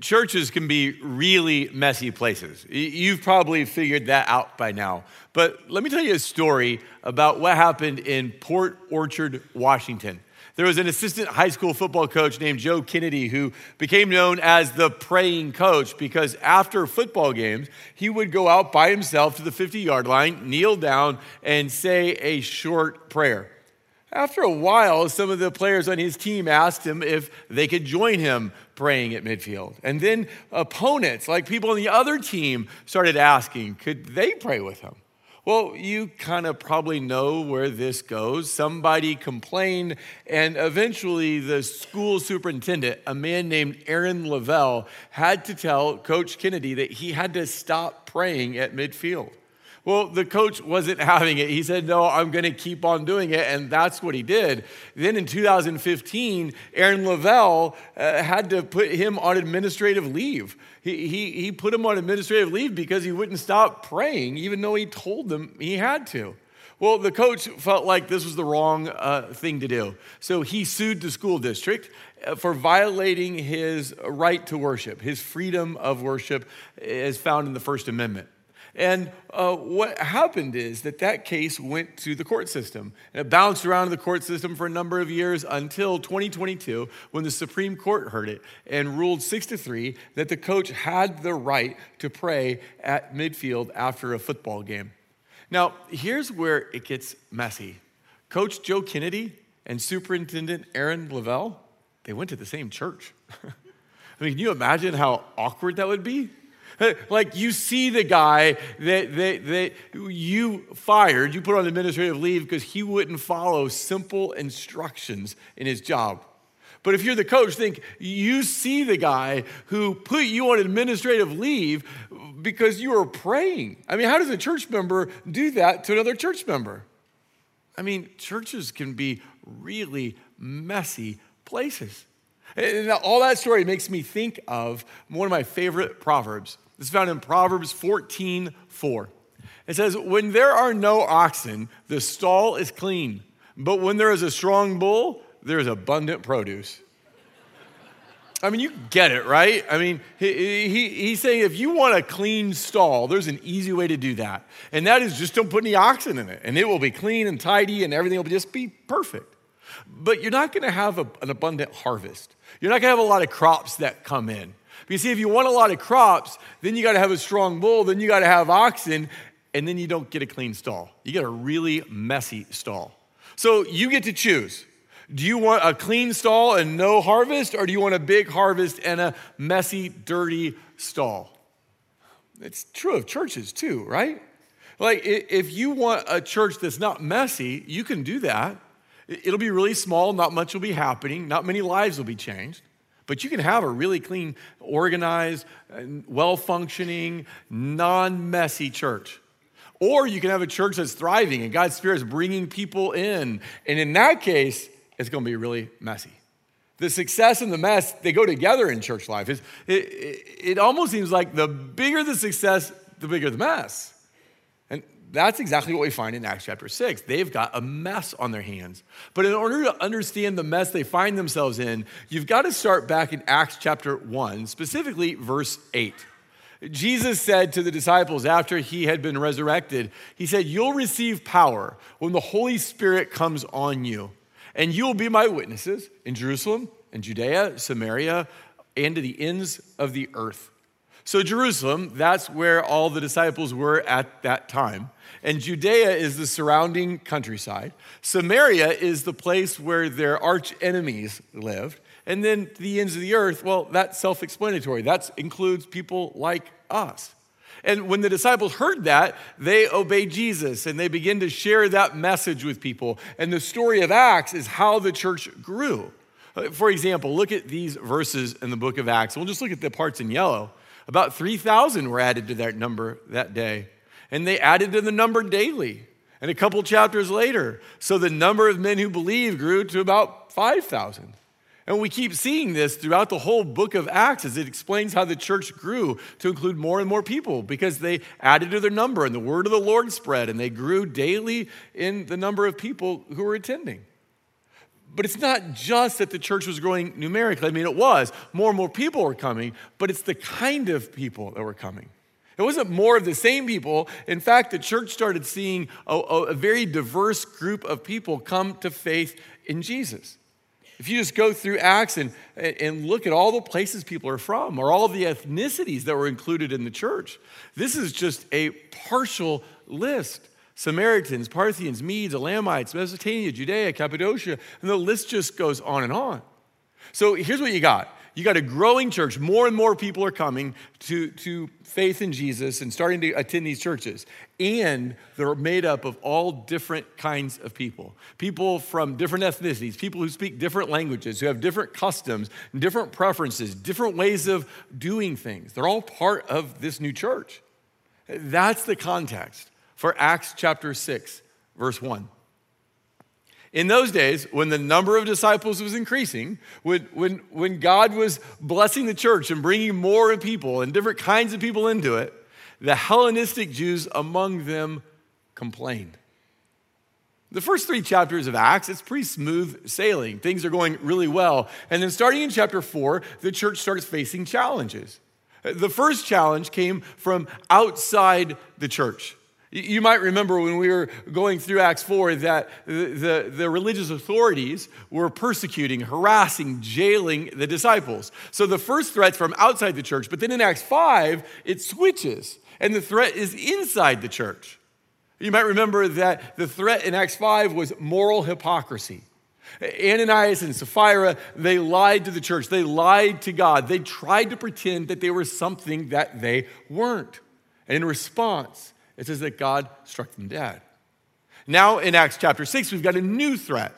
Churches can be really messy places. You've probably figured that out by now. But let me tell you a story about what happened in Port Orchard, Washington. There was an assistant high school football coach named Joe Kennedy who became known as the praying coach because after football games, he would go out by himself to the 50 yard line, kneel down, and say a short prayer. After a while, some of the players on his team asked him if they could join him praying at midfield. And then opponents, like people on the other team, started asking, could they pray with him? Well, you kind of probably know where this goes. Somebody complained, and eventually the school superintendent, a man named Aaron Leavell, had to tell Coach Kennedy that he had to stop praying at midfield. Well, the coach wasn't having it. He said, No, I'm going to keep on doing it. And that's what he did. Then in 2015, Aaron Leavell uh, had to put him on administrative leave. He, he, he put him on administrative leave because he wouldn't stop praying, even though he told them he had to. Well, the coach felt like this was the wrong uh, thing to do. So he sued the school district uh, for violating his right to worship, his freedom of worship as found in the First Amendment. And uh, what happened is that that case went to the court system. And it bounced around the court system for a number of years until 2022 when the Supreme Court heard it and ruled 6 to 3 that the coach had the right to pray at midfield after a football game. Now, here's where it gets messy. Coach Joe Kennedy and Superintendent Aaron Leavell, they went to the same church. I mean, can you imagine how awkward that would be? Like you see the guy that, that, that you fired, you put on administrative leave because he wouldn't follow simple instructions in his job. But if you're the coach, think you see the guy who put you on administrative leave because you were praying. I mean, how does a church member do that to another church member? I mean, churches can be really messy places. And all that story makes me think of one of my favorite proverbs. It's found in Proverbs 14 4. It says, When there are no oxen, the stall is clean, but when there is a strong bull, there is abundant produce. I mean, you get it, right? I mean, he, he, he's saying if you want a clean stall, there's an easy way to do that. And that is just don't put any oxen in it, and it will be clean and tidy, and everything will just be perfect. But you're not going to have a, an abundant harvest. You're not going to have a lot of crops that come in. Because see, if you want a lot of crops, then you got to have a strong bull, then you got to have oxen, and then you don't get a clean stall. You get a really messy stall. So you get to choose. Do you want a clean stall and no harvest, or do you want a big harvest and a messy, dirty stall? It's true of churches too, right? Like, if you want a church that's not messy, you can do that. It'll be really small, not much will be happening, not many lives will be changed. But you can have a really clean, organized, well functioning, non messy church. Or you can have a church that's thriving and God's Spirit is bringing people in. And in that case, it's going to be really messy. The success and the mess, they go together in church life. It, it, it almost seems like the bigger the success, the bigger the mess. That's exactly what we find in Acts chapter 6. They've got a mess on their hands. But in order to understand the mess they find themselves in, you've got to start back in Acts chapter 1, specifically verse 8. Jesus said to the disciples after he had been resurrected, He said, You'll receive power when the Holy Spirit comes on you, and you will be my witnesses in Jerusalem and Judea, Samaria, and to the ends of the earth. So, Jerusalem, that's where all the disciples were at that time. And Judea is the surrounding countryside. Samaria is the place where their arch enemies lived. And then the ends of the earth, well, that's self explanatory. That includes people like us. And when the disciples heard that, they obeyed Jesus and they began to share that message with people. And the story of Acts is how the church grew. Uh, for example, look at these verses in the book of Acts. We'll just look at the parts in yellow. About 3,000 were added to that number that day. And they added to the number daily. And a couple chapters later, so the number of men who believed grew to about 5,000. And we keep seeing this throughout the whole book of Acts as it explains how the church grew to include more and more people because they added to their number and the word of the Lord spread and they grew daily in the number of people who were attending. But it's not just that the church was growing numerically. I mean, it was. More and more people were coming, but it's the kind of people that were coming. It wasn't more of the same people. In fact, the church started seeing a, a, very diverse group of people come to faith in Jesus. If you just go through Acts and, and look at all the places people are from or all the ethnicities that were included in the church, this is just a partial list. Samaritans, Parthians, Medes, Elamites, Mesopotamia, Judea, Cappadocia, and the list just goes on and on. So here's what you got you got a growing church. More and more people are coming to, to faith in Jesus and starting to attend these churches. And they're made up of all different kinds of people people from different ethnicities, people who speak different languages, who have different customs, different preferences, different ways of doing things. They're all part of this new church. That's the context for Acts chapter 6, verse 1. In those days, when the number of disciples was increasing, when, when, when God was blessing the church and bringing more people and different kinds of people into it, the Hellenistic Jews among them complained. The first three chapters of Acts, it's pretty smooth sailing. Things are going really well. And then starting in chapter four, the church starts facing challenges. The first challenge came from outside the church. You might remember when we were going through Acts 4 that the, the, the, religious authorities were persecuting, harassing, jailing the disciples. So the first threat's from outside the church, but then in Acts 5, it switches, and the threat is inside the church. You might remember that the threat in Acts 5 was moral hypocrisy. Ananias and Sapphira, they lied to the church. They lied to God. They tried to pretend that they were something that they weren't. And in response, it says that God struck them dead. Now in Acts chapter 6, we've got a new threat.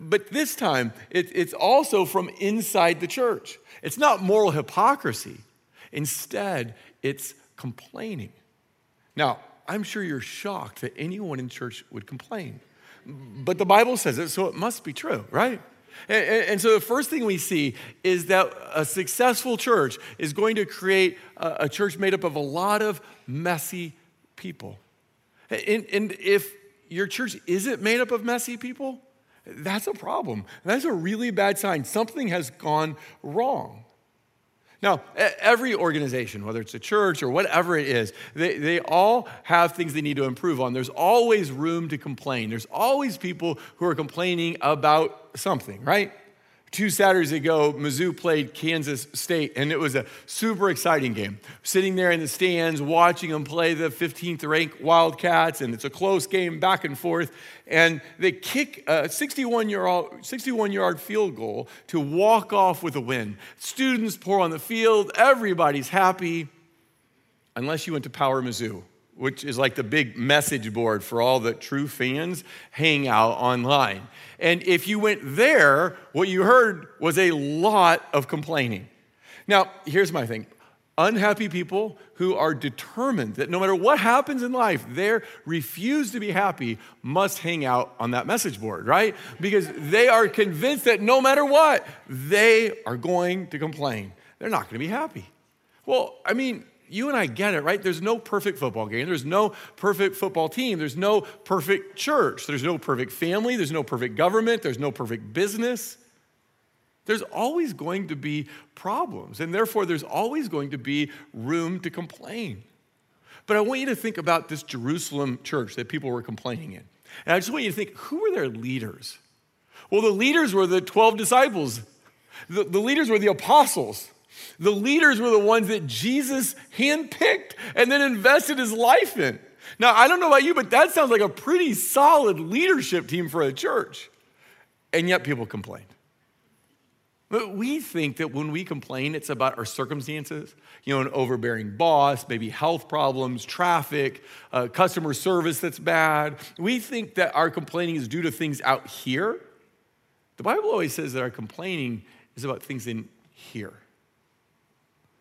But this time, it, it's also from inside the church. It's not moral hypocrisy, instead, it's complaining. Now, I'm sure you're shocked that anyone in church would complain. But the Bible says it, so it must be true, right? And, and, so the first thing we see is that a successful church is going to create a, a church made up of a lot of messy people. And, and if your church isn't made up of messy people, that's a problem. That's a really bad sign. Something has gone wrong. Now, every organization, whether it's a church or whatever it is, they, they all have things they need to improve on. There's always room to complain. There's always people who are complaining about something, right? Two Saturdays ago, Mizzou played Kansas State, and it was a super exciting game. Sitting there in the stands, watching them play the 15th ranked Wildcats, and it's a close game back and forth. And they kick a 61 yard, 61 yard field goal to walk off with a win. Students pour on the field, everybody's happy, unless you went to Power Mizzou which is like the big message board for all the true fans hang out online. And if you went there, what you heard was a lot of complaining. Now, here's my thing unhappy people who are determined that no matter what happens in life, they refuse to be happy must hang out on that message board, right? Because they are convinced that no matter what, they are going to complain. They're not going to be happy. Well, I mean, you and I get it, right? There's no perfect football game. There's no perfect football team. There's no perfect church. There's no perfect family. There's no perfect government. There's no perfect business. There's always going to be problems, and therefore, there's always going to be room to complain. But I want you to think about this Jerusalem church that people were complaining in. And I just want you to think who were their leaders? Well, the leaders were the 12 disciples, the, the leaders were the apostles. The leaders were the ones that Jesus handpicked and then invested his life in. Now, I don't know about you, but that sounds like a pretty solid leadership team for a church. And yet people complain. But we think that when we complain, it's about our circumstances, you know, an overbearing boss, maybe health problems, traffic, uh, customer service that's bad. We think that our complaining is due to things out here. The Bible always says that our complaining is about things in here.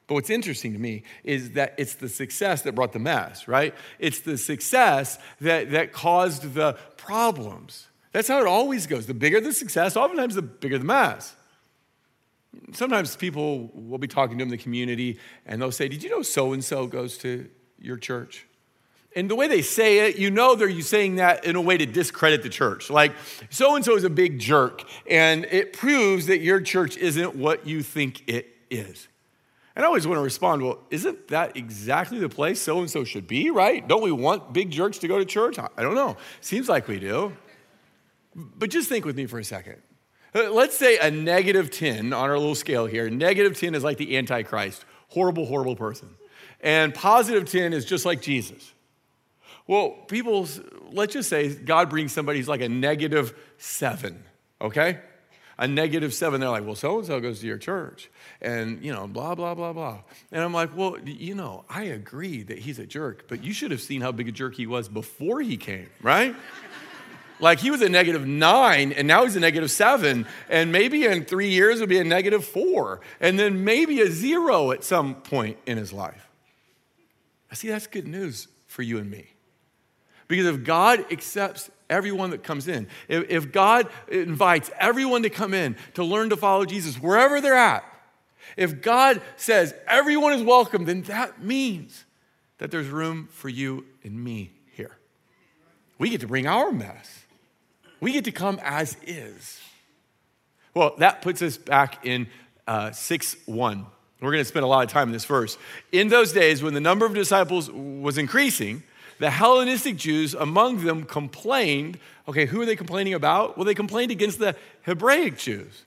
But what's interesting to me is that it's the success that brought the mess, right? It's the success that, that caused the problems. That's how it always goes. The bigger the success, oftentimes the bigger the mess. Sometimes people will be talking to them in the community and they'll say, Did you know so and so goes to your church? And the way they say it, you know they're saying that in a way to discredit the church. Like, so and so is a big jerk, and it proves that your church isn't what you think it is. And I always want to respond, well, isn't that exactly the place so and so should be, right? Don't we want big jerks to go to church? I don't know. Seems like we do. But just think with me for a second. Uh, let's say a negative 10 on our little scale here. Negative 10 is like the Antichrist, horrible, horrible person. And positive 10 is just like Jesus. Well, people, let's just say God brings somebody who's like a negative seven, okay? A negative seven. They're like, well, so and so goes to your church. And, you know, blah, blah, blah, blah. And I'm like, well, you know, I agree that he's a jerk, but you should have seen how big a jerk he was before he came, right? Like he was a negative nine, and now he's a negative seven, and maybe in three years it'll be a negative four, and then maybe a zero at some point in his life. I see that's good news for you and me. Because if God accepts everyone that comes in, if, if God invites everyone to come in to learn to follow Jesus wherever they're at, if God says everyone is welcome, then that means that there's room for you and me here. We get to bring our mess. We get to come as is. Well, that puts us back in uh, 6 1. We're going to spend a lot of time in this verse. In those days, when the number of disciples was increasing, the Hellenistic Jews among them complained. Okay, who are they complaining about? Well, they complained against the Hebraic Jews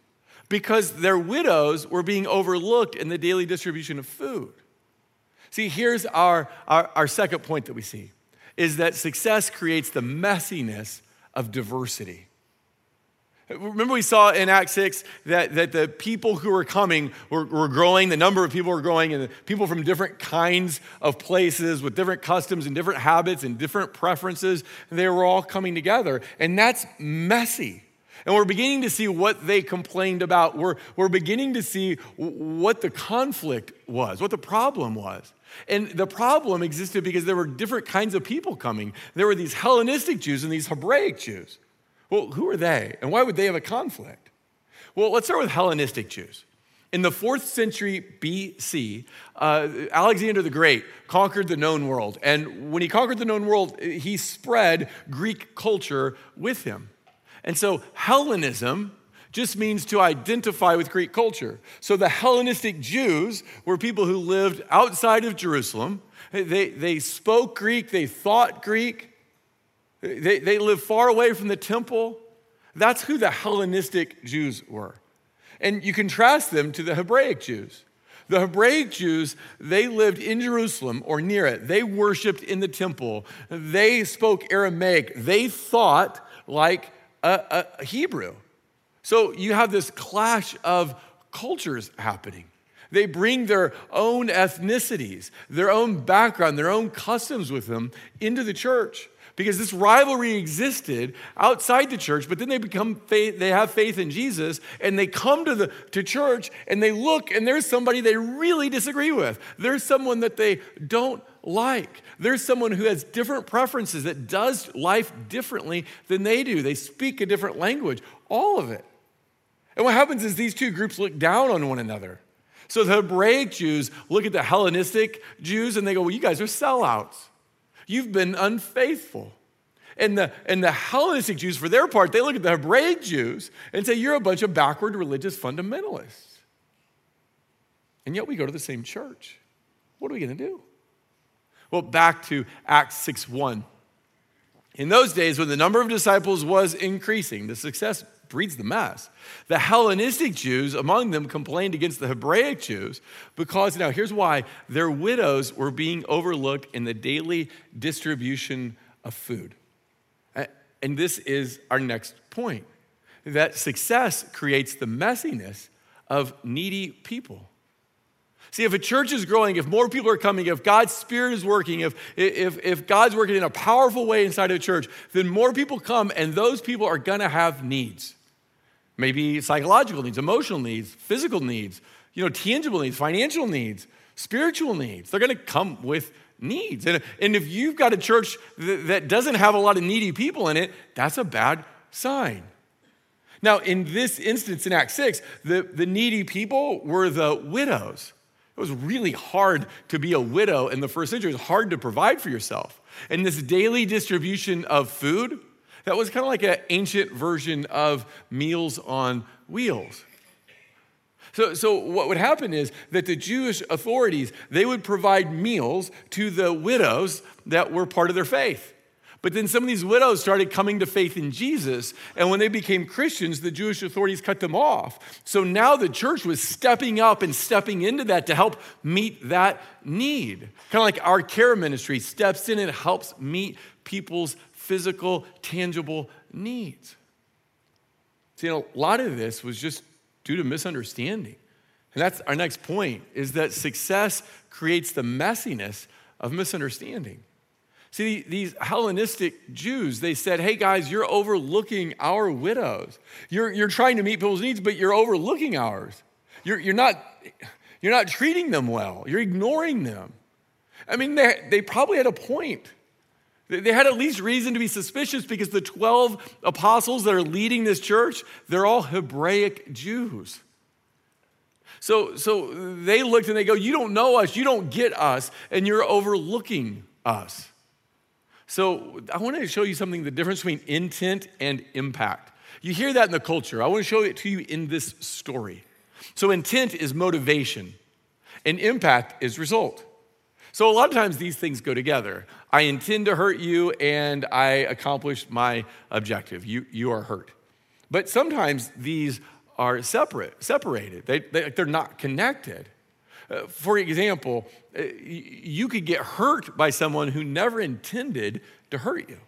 because their widows were being overlooked in the daily distribution of food. See, here's our, our, our second point that we see is that success creates the messiness of diversity. Remember, we saw in Acts 6 that, that the people who were coming were, were growing, the number of people were growing, and people from different kinds of places with different customs and different habits and different preferences, they were all coming together. And that's messy. And we're beginning to see what they complained about. We're, we're beginning to see what the conflict was, what the problem was. And the problem existed because there were different kinds of people coming. There were these Hellenistic Jews and these Hebraic Jews. Well, who are they? And why would they have a conflict? Well, let's start with Hellenistic Jews. In the fourth century BC, uh, Alexander the Great conquered the known world. And when he conquered the known world, he spread Greek culture with him. And so Hellenism just means to identify with Greek culture. So the Hellenistic Jews were people who lived outside of Jerusalem. They, they spoke Greek, they thought Greek, they, they lived far away from the temple. That's who the Hellenistic Jews were. And you contrast them to the Hebraic Jews. The Hebraic Jews, they lived in Jerusalem or near it. They worshiped in the temple. They spoke Aramaic. They thought like a, a Hebrew. So you have this clash of cultures happening. They bring their own ethnicities, their own background, their own customs with them into the church because this rivalry existed outside the church, but then they become faith, they have faith in Jesus and they come to the to church and they look and there's somebody they really disagree with. There's someone that they don't like. There's someone who has different preferences that does life differently than they do. They speak a different language. All of it. And what happens is these two groups look down on one another. So the Hebraic Jews look at the Hellenistic Jews and they go, Well, you guys are sellouts. You've been unfaithful. And the, and the Hellenistic Jews, for their part, they look at the Hebraic Jews and say, You're a bunch of backward religious fundamentalists. And yet we go to the same church. What are we going to do? Well, back to Acts 6 1. In those days, when the number of disciples was increasing, the success breeds the mess. The Hellenistic Jews among them complained against the Hebraic Jews because, now here's why their widows were being overlooked in the daily distribution of food. And this is our next point that success creates the messiness of needy people. See, if a church is growing, if more people are coming, if God's Spirit is working, if, if, if God's working in a powerful way inside of a church, then more people come and those people are gonna have needs maybe psychological needs, emotional needs, physical needs, you know, tangible needs, financial needs, spiritual needs. They're going to come with needs. And, and if you've got a church that, that doesn't have a lot of needy people in it, that's a bad sign. Now, in this instance in Acts 6, the, the needy people were the widows. It was really hard to be a widow in the first century. It was hard to provide for yourself. And this daily distribution of food, that was kind of like an ancient version of meals on wheels. So, so what would happen is that the Jewish authorities, they would provide meals to the widows that were part of their faith. But then some of these widows started coming to faith in Jesus, and when they became Christians, the Jewish authorities cut them off. So now the church was stepping up and stepping into that to help meet that need. Kind of like our care ministry steps in and helps meet people's physical, tangible needs. See, a lot of this was just due to misunderstanding. And that's our next point is that success creates the messiness of misunderstanding. See, these Hellenistic Jews, they said, hey guys, you're overlooking our widows. You're, you're trying to meet people's needs, but you're overlooking ours. You're, you're, not, you're not treating them well, you're ignoring them. I mean, they, they probably had a point. They had at least reason to be suspicious because the 12 apostles that are leading this church, they're all Hebraic Jews. So, so they looked and they go, You don't know us, you don't get us, and you're overlooking us. So I want to show you something the difference between intent and impact. You hear that in the culture. I want to show it to you in this story. So intent is motivation, and impact is result. So a lot of times these things go together. I intend to hurt you and I accomplished my objective. You, you are hurt. But sometimes these are separate, separated. They, they, they're not connected. Uh, for example, uh, you could get hurt by someone who never intended to hurt you.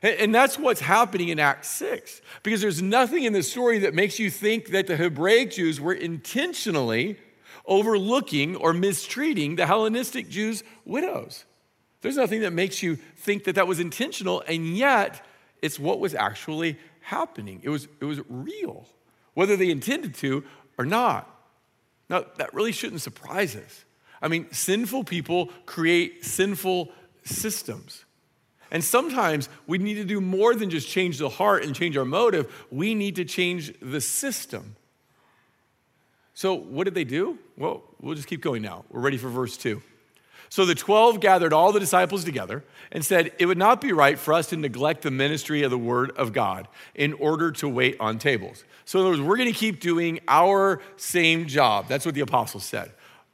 And that's what's happening in Acts 6. Because there's nothing in the story that makes you think that the Hebraic Jews were intentionally overlooking or mistreating the Hellenistic Jews' widows. There's nothing that makes you think that that was intentional, and yet it's what was actually happening. It was, it was real, whether they intended to or not. Now, that really shouldn't surprise us. I mean, sinful people create sinful systems. And sometimes we need to do more than just change the heart and change our motive. We need to change the system. So, what did they do? Well, we'll just keep going now. We're ready for verse 2. So the 12 gathered all the disciples together and said, It would not be right for us to neglect the ministry of the word of God in order to wait on tables. So, in other words, we're going to keep doing our same job. That's what the apostles said.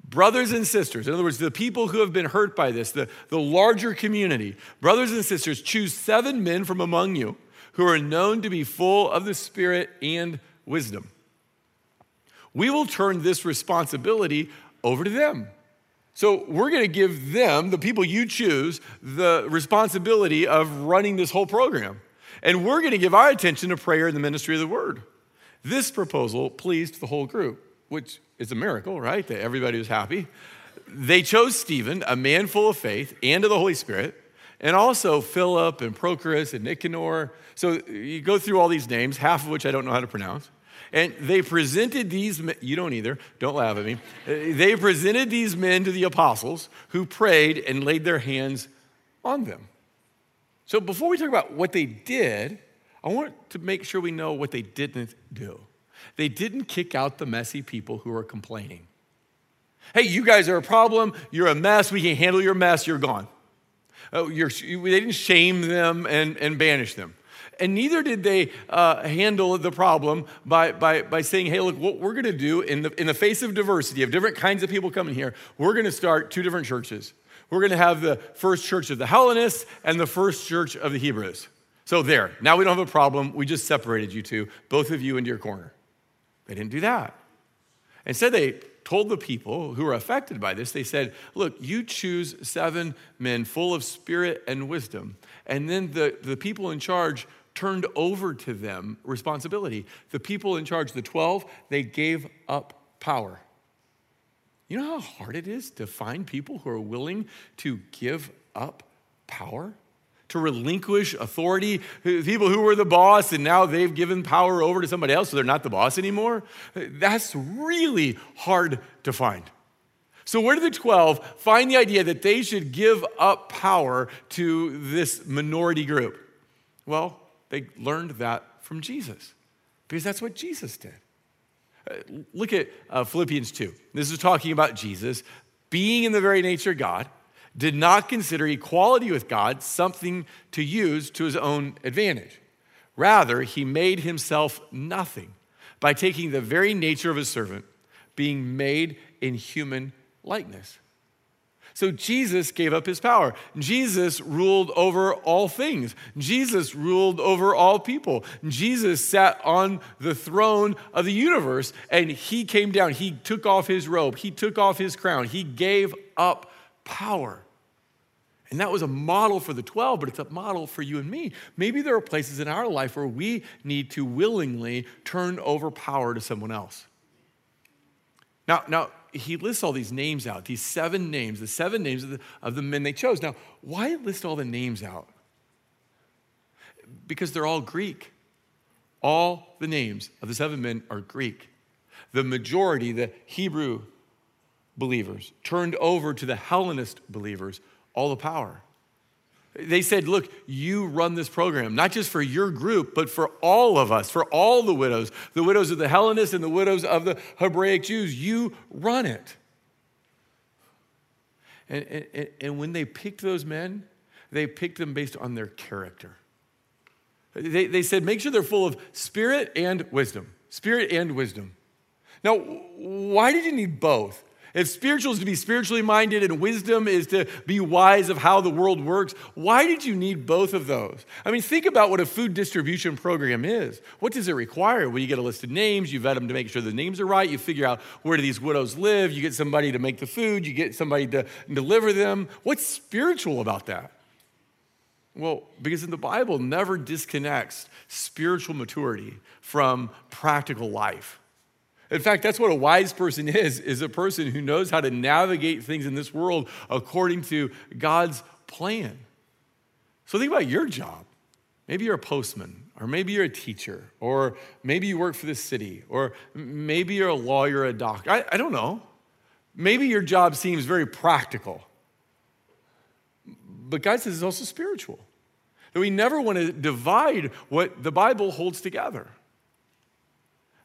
Brothers and sisters, in other words, the people who have been hurt by this, the, the larger community, brothers and sisters, choose seven men from among you who are known to be full of the Spirit and wisdom. We will turn this responsibility over to them so we're going to give them, the people you choose, the responsibility of running this whole program. And we're going to give our attention to prayer and the ministry of the word. This proposal pleased the whole group, which is a miracle, right? That everybody was happy. They chose Stephen, a man full of faith and of the Holy Spirit, and also Philip and Prochorus and Nicanor. So you go through all these names, half of which I don't know how to pronounce. And they presented these, men, you don't either, don't laugh at me. Uh, they presented these men to the apostles who prayed and laid their hands on them. So before we talk about what they did, I want to make sure we know what they didn't do. They didn't kick out the messy people who were complaining. Hey, you guys are a problem. You're a mess. We can't handle your mess. You're gone. Oh, you're, they didn't shame them and, and banish them. And neither did they uh, handle the problem by, by, by saying, hey, look, what we're going to do in the, in the face of diversity, of different kinds of people coming here, we're going to start two different churches. We're going to have the first church of the Hellenists and the first church of the Hebrews. So there, now we don't have a problem. We just separated you two, both of you into your corner. They didn't do that. Instead, they told the people who were affected by this, they said, Look, you choose seven men full of spirit and wisdom. And then the, the people in charge turned over to them responsibility. The people in charge, the 12, they gave up power. You know how hard it is to find people who are willing to give up power? To relinquish authority? People who were the boss and now they've given power over to somebody else so they're not the boss anymore? That's really hard to find. So, where did the 12 find the idea that they should give up power to this minority group? Well, they learned that from Jesus because that's what Jesus did. Uh, look at uh, Philippians 2. This is talking about Jesus being in the very nature of God, did not consider equality with God something to use to his own advantage. Rather, he made himself nothing by taking the very nature of a servant, being made in human likeness. So Jesus gave up his power. Jesus ruled over all things. Jesus ruled over all people. Jesus sat on the throne of the universe and he came down. He took off his robe, he took off his crown, he gave up power. And that was a model for the 12, but it's a model for you and me. Maybe there are places in our life where we need to willingly turn over power to someone else. Now, now he lists all these names out, these seven names, the seven names of the, of the men they chose. Now, why list all the names out? Because they're all Greek. All the names of the seven men are Greek. The majority, the Hebrew believers, turned over to the Hellenist believers all the power. They said, Look, you run this program, not just for your group, but for all of us, for all the widows, the widows of the Hellenists and the widows of the Hebraic Jews. You run it. And, and, and when they picked those men, they picked them based on their character. They, they said, Make sure they're full of spirit and wisdom. Spirit and wisdom. Now, why did you need both? If spiritual is to be spiritually minded and wisdom is to be wise of how the world works, why did you need both of those? I mean, think about what a food distribution program is. What does it require? Well, you get a list of names, you vet them to make sure the names are right, you figure out where do these widows live, you get somebody to make the food, you get somebody to deliver them. What's spiritual about that? Well, because in the Bible never disconnects spiritual maturity from practical life. In fact, that's what a wise person is, is a person who knows how to navigate things in this world according to God's plan. So think about your job. Maybe you're a postman, or maybe you're a teacher, or maybe you work for the city, or maybe you're a lawyer, a doctor. I, I don't know. Maybe your job seems very practical. But God says it's also spiritual. That we never want to divide what the Bible holds together.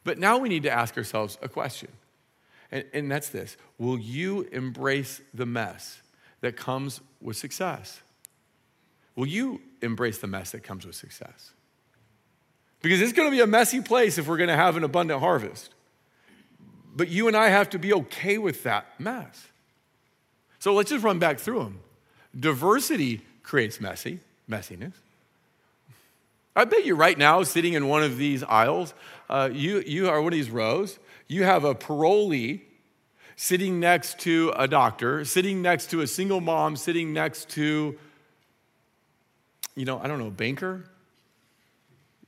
But now we need to ask ourselves a question, and, and that's this Will you embrace the mess that comes with success? Will you embrace the mess that comes with success? Because it's going to be a messy place if we're going to have an abundant harvest. But you and I have to be okay with that mess. So let's just run back through them. Diversity creates messy, messiness. I bet you right now, sitting in one of these aisles, uh, you, you are one of these rows, you have a parolee sitting next to a doctor, sitting next to a single mom, sitting next to, you know, I don't know, a banker,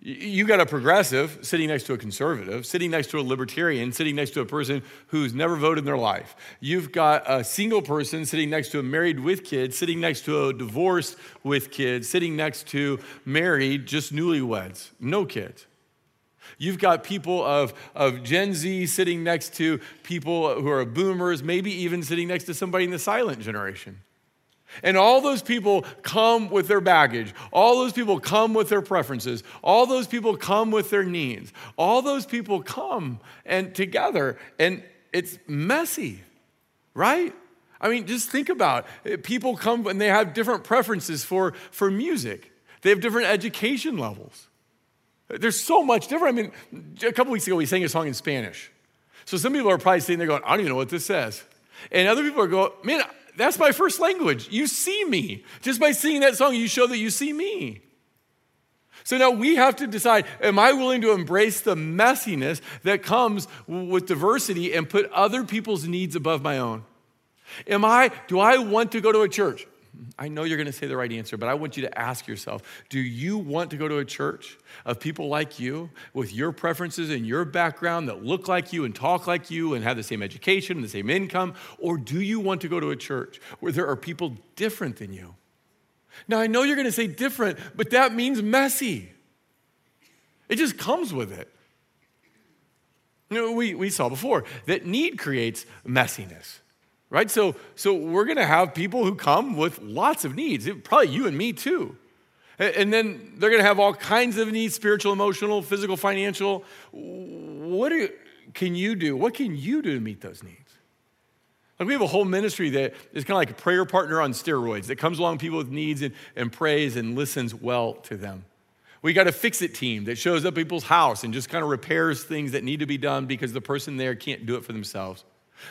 you got a progressive sitting next to a conservative, sitting next to a libertarian, sitting next to a person who's never voted in their life. You've got a single person sitting next to a married with kids, sitting next to a divorced with kids, sitting next to married, just newlyweds, no kids. You've got people of, of Gen Z sitting next to people who are boomers, maybe even sitting next to somebody in the silent generation. And all those people come with their baggage. All those people come with their preferences. All those people come with their needs. All those people come and together and it's messy, right? I mean, just think about it. People come and they have different preferences for, for music. They have different education levels. There's so much different. I mean, a couple weeks ago we sang a song in Spanish. So some people are probably sitting there going, I don't even know what this says. And other people are going, man, that's my first language. You see me. Just by singing that song, you show that you see me. So now we have to decide am I willing to embrace the messiness that comes with diversity and put other people's needs above my own? Am I, do I want to go to a church? I know you're going to say the right answer, but I want you to ask yourself do you want to go to a church of people like you with your preferences and your background that look like you and talk like you and have the same education and the same income? Or do you want to go to a church where there are people different than you? Now, I know you're going to say different, but that means messy. It just comes with it. You know, we, we saw before that need creates messiness right? So, so we're going to have people who come with lots of needs, probably you and me too. And then they're going to have all kinds of needs spiritual, emotional, physical, financial. What are can you do? What can you do to meet those needs? Like we have a whole ministry that is kind of like a prayer partner on steroids that comes along people with needs and, and prays and listens well to them. We got a fix it team that shows up people's house and just kind of repairs things that need to be done because the person there can't do it for themselves.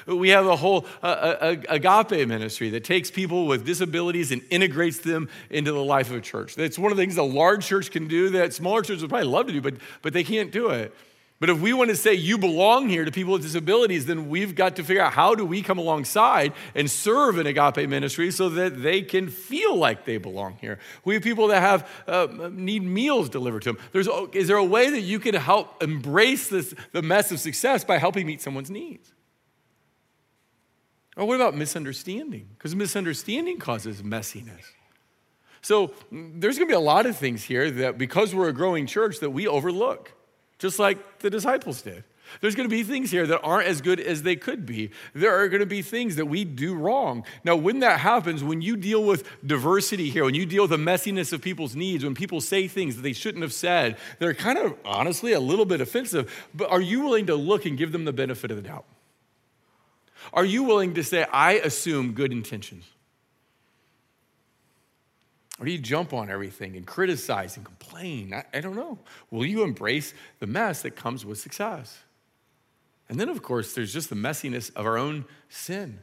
We have a whole uh, agape ministry that takes people with disabilities and integrates them into the life of a church. That's one of the things a large church can do that smaller churches would probably love to do, but, but they can't do it. But if we want to say you belong here to people with disabilities, then we've got to figure out how do we come alongside and serve an agape ministry so that they can feel like they belong here. We have people that have uh, need meals delivered to them. There's, is there a way that you can help embrace this, the mess of success by helping meet someone's needs? Or what about misunderstanding? Because misunderstanding causes messiness. So mm, there's going to be a lot of things here that because we're a growing church that we overlook just like the disciples did. There's going to be things here that aren't as good as they could be. There are going to be things that we do wrong. Now, when that happens, when you deal with diversity here, when you deal with the messiness of people's needs, when people say things that they shouldn't have said, they're kind of honestly a little bit offensive, but are you willing to look and give them the benefit of the doubt? Are you willing to say, I assume good intentions? Or do you jump on everything and criticize and complain? I, I, don't know. Will you embrace the mess that comes with success? And then, of course, there's just the messiness of our own sin.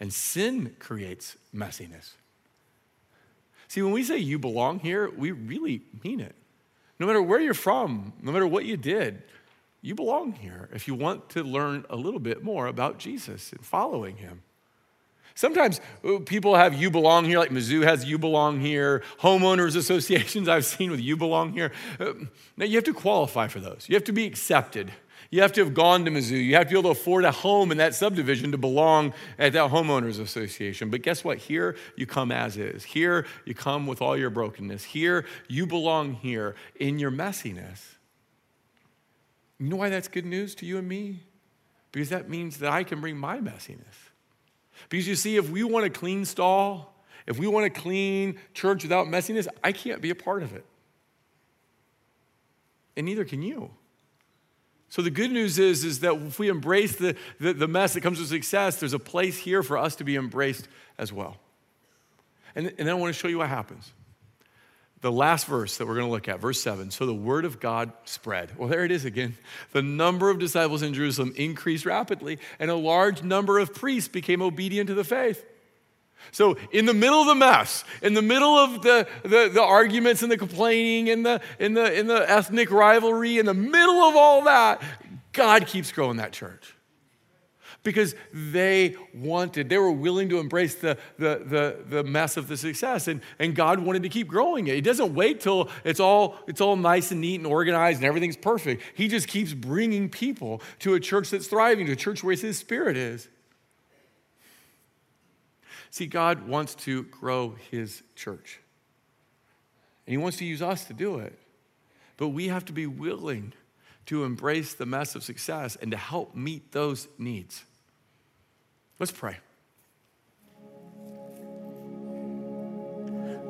And sin creates messiness. See, when we say you belong here, we really mean it. No matter where you're from, no matter what you did, you belong here if you want to learn a little bit more about Jesus and following him. Sometimes people have you belong here, like Mizzou has you belong here, homeowners associations I've seen with you belong here. Uh, now you have to qualify for those, you have to be accepted. You have to have gone to Mizzou. You have to be able to afford a home in that subdivision to belong at that homeowners association. But guess what? Here you come as is. Here you come with all your brokenness. Here you belong here in your messiness. You know why that's good news to you and me? Because that means that I can bring my messiness. Because you see, if we want a clean stall, if we want a clean church without messiness, I can't be a part of it. And neither can you. So the good news is, is that if we embrace the, the, the, mess that comes with success, there's a place here for us to be embraced as well. And, and then I want to show you what happens the last verse that we're going to look at, verse 7. So the word of God spread. Well, there it is again. The number of disciples in Jerusalem increased rapidly, and a large number of priests became obedient to the faith. So, in the middle of the mess, in the middle of the, the, the, arguments and the complaining and the, in, the, in the ethnic rivalry, in the middle of all that, God keeps growing that church because they wanted, they were willing to embrace the, the, the, the mess of the success. And, and God wanted to keep growing it. He doesn't wait till it's all, it's all nice and neat and organized and everything's perfect. He just keeps bringing people to a church that's thriving, to a church where His Spirit is. See, God wants to grow His church. And He wants to use us to do it. But we have to be willing to embrace the mess of success and to help meet those needs. Let's pray.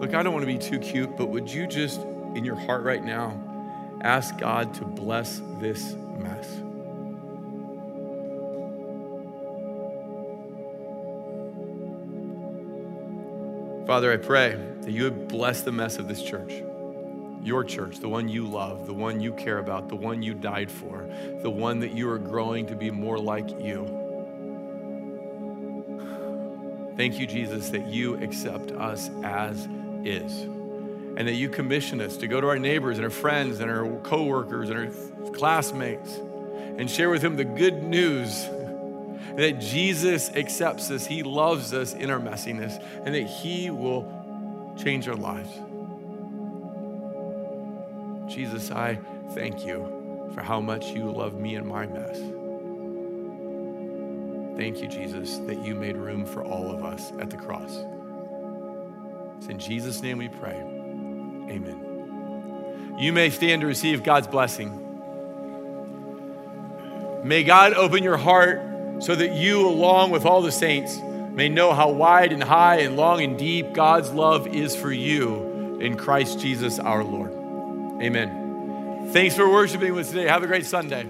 Look, I don't want to be too cute, but would you just, in your heart right now, ask God to bless this mess? Father, I pray that you would bless the mess of this church, your church, the one you love, the one you care about, the one you died for, the one that you are growing to be more like you. Thank you, Jesus, that you accept us as is. And that you commission us to go to our neighbors and our friends and our coworkers and our classmates and share with them the good news that Jesus accepts us, He loves us in our messiness, and that He will change our lives. Jesus, I thank you for how much you love me and my mess. Thank you, Jesus, that you made room for all of us at the cross. It's in Jesus' name we pray. Amen. You may stand to receive God's blessing. May God open your heart so that you, along with all the saints, may know how wide and high and long and deep God's love is for you in Christ Jesus our Lord. Amen. Thanks for worshiping with us today. Have a great Sunday.